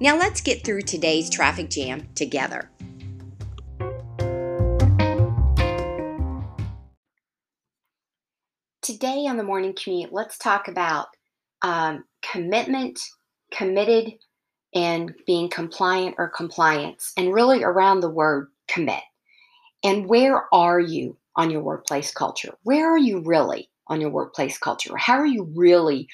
Now let's get through today's traffic jam together. Today on the morning commute, let's talk about um, commitment, committed, and being compliant or compliance, and really around the word commit. And where are you on your workplace culture? Where are you really on your workplace culture? How are you really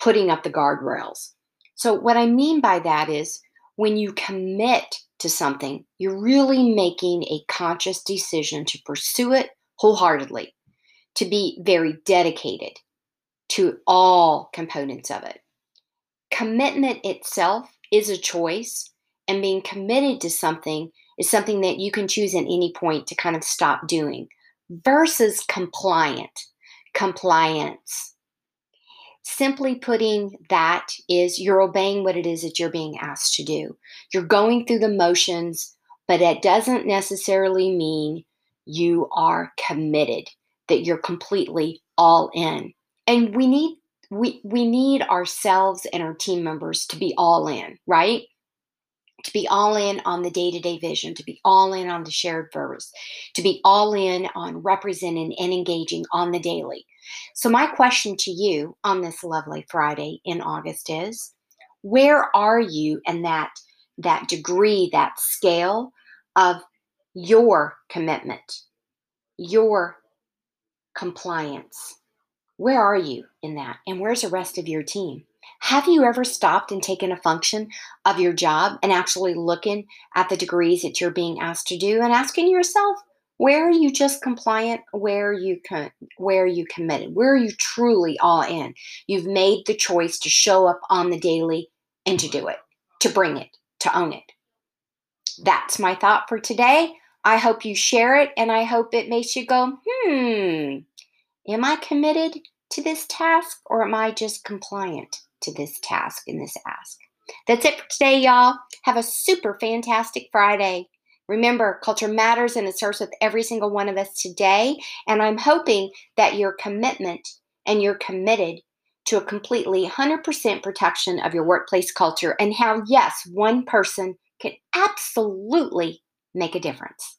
putting up the guardrails? So, what I mean by that is when you commit to something, you're really making a conscious decision to pursue it wholeheartedly, to be very dedicated to all components of it. Commitment itself is a choice, and being committed to something is something that you can choose at any point to kind of stop doing versus compliant. Compliance Simply putting that is you're obeying what it is that you're being asked to do. You're going through the motions, but it doesn't necessarily mean you are committed, that you're completely all in. And we need we we need ourselves and our team members to be all in, right? To be all in on the day-to-day vision, to be all in on the shared purpose, to be all in on representing and engaging on the daily. So, my question to you on this lovely Friday in August is where are you in that, that degree, that scale of your commitment, your compliance? Where are you in that? And where's the rest of your team? Have you ever stopped and taken a function of your job and actually looking at the degrees that you're being asked to do and asking yourself, where are you just compliant? Where are you con- where you committed? Where are you truly all in? You've made the choice to show up on the daily and to do it, to bring it, to own it. That's my thought for today. I hope you share it and I hope it makes you go, hmm, am I committed to this task or am I just compliant to this task and this ask? That's it for today, y'all. Have a super fantastic Friday. Remember, culture matters and it starts with every single one of us today. And I'm hoping that your commitment and you're committed to a completely 100% protection of your workplace culture and how, yes, one person can absolutely make a difference.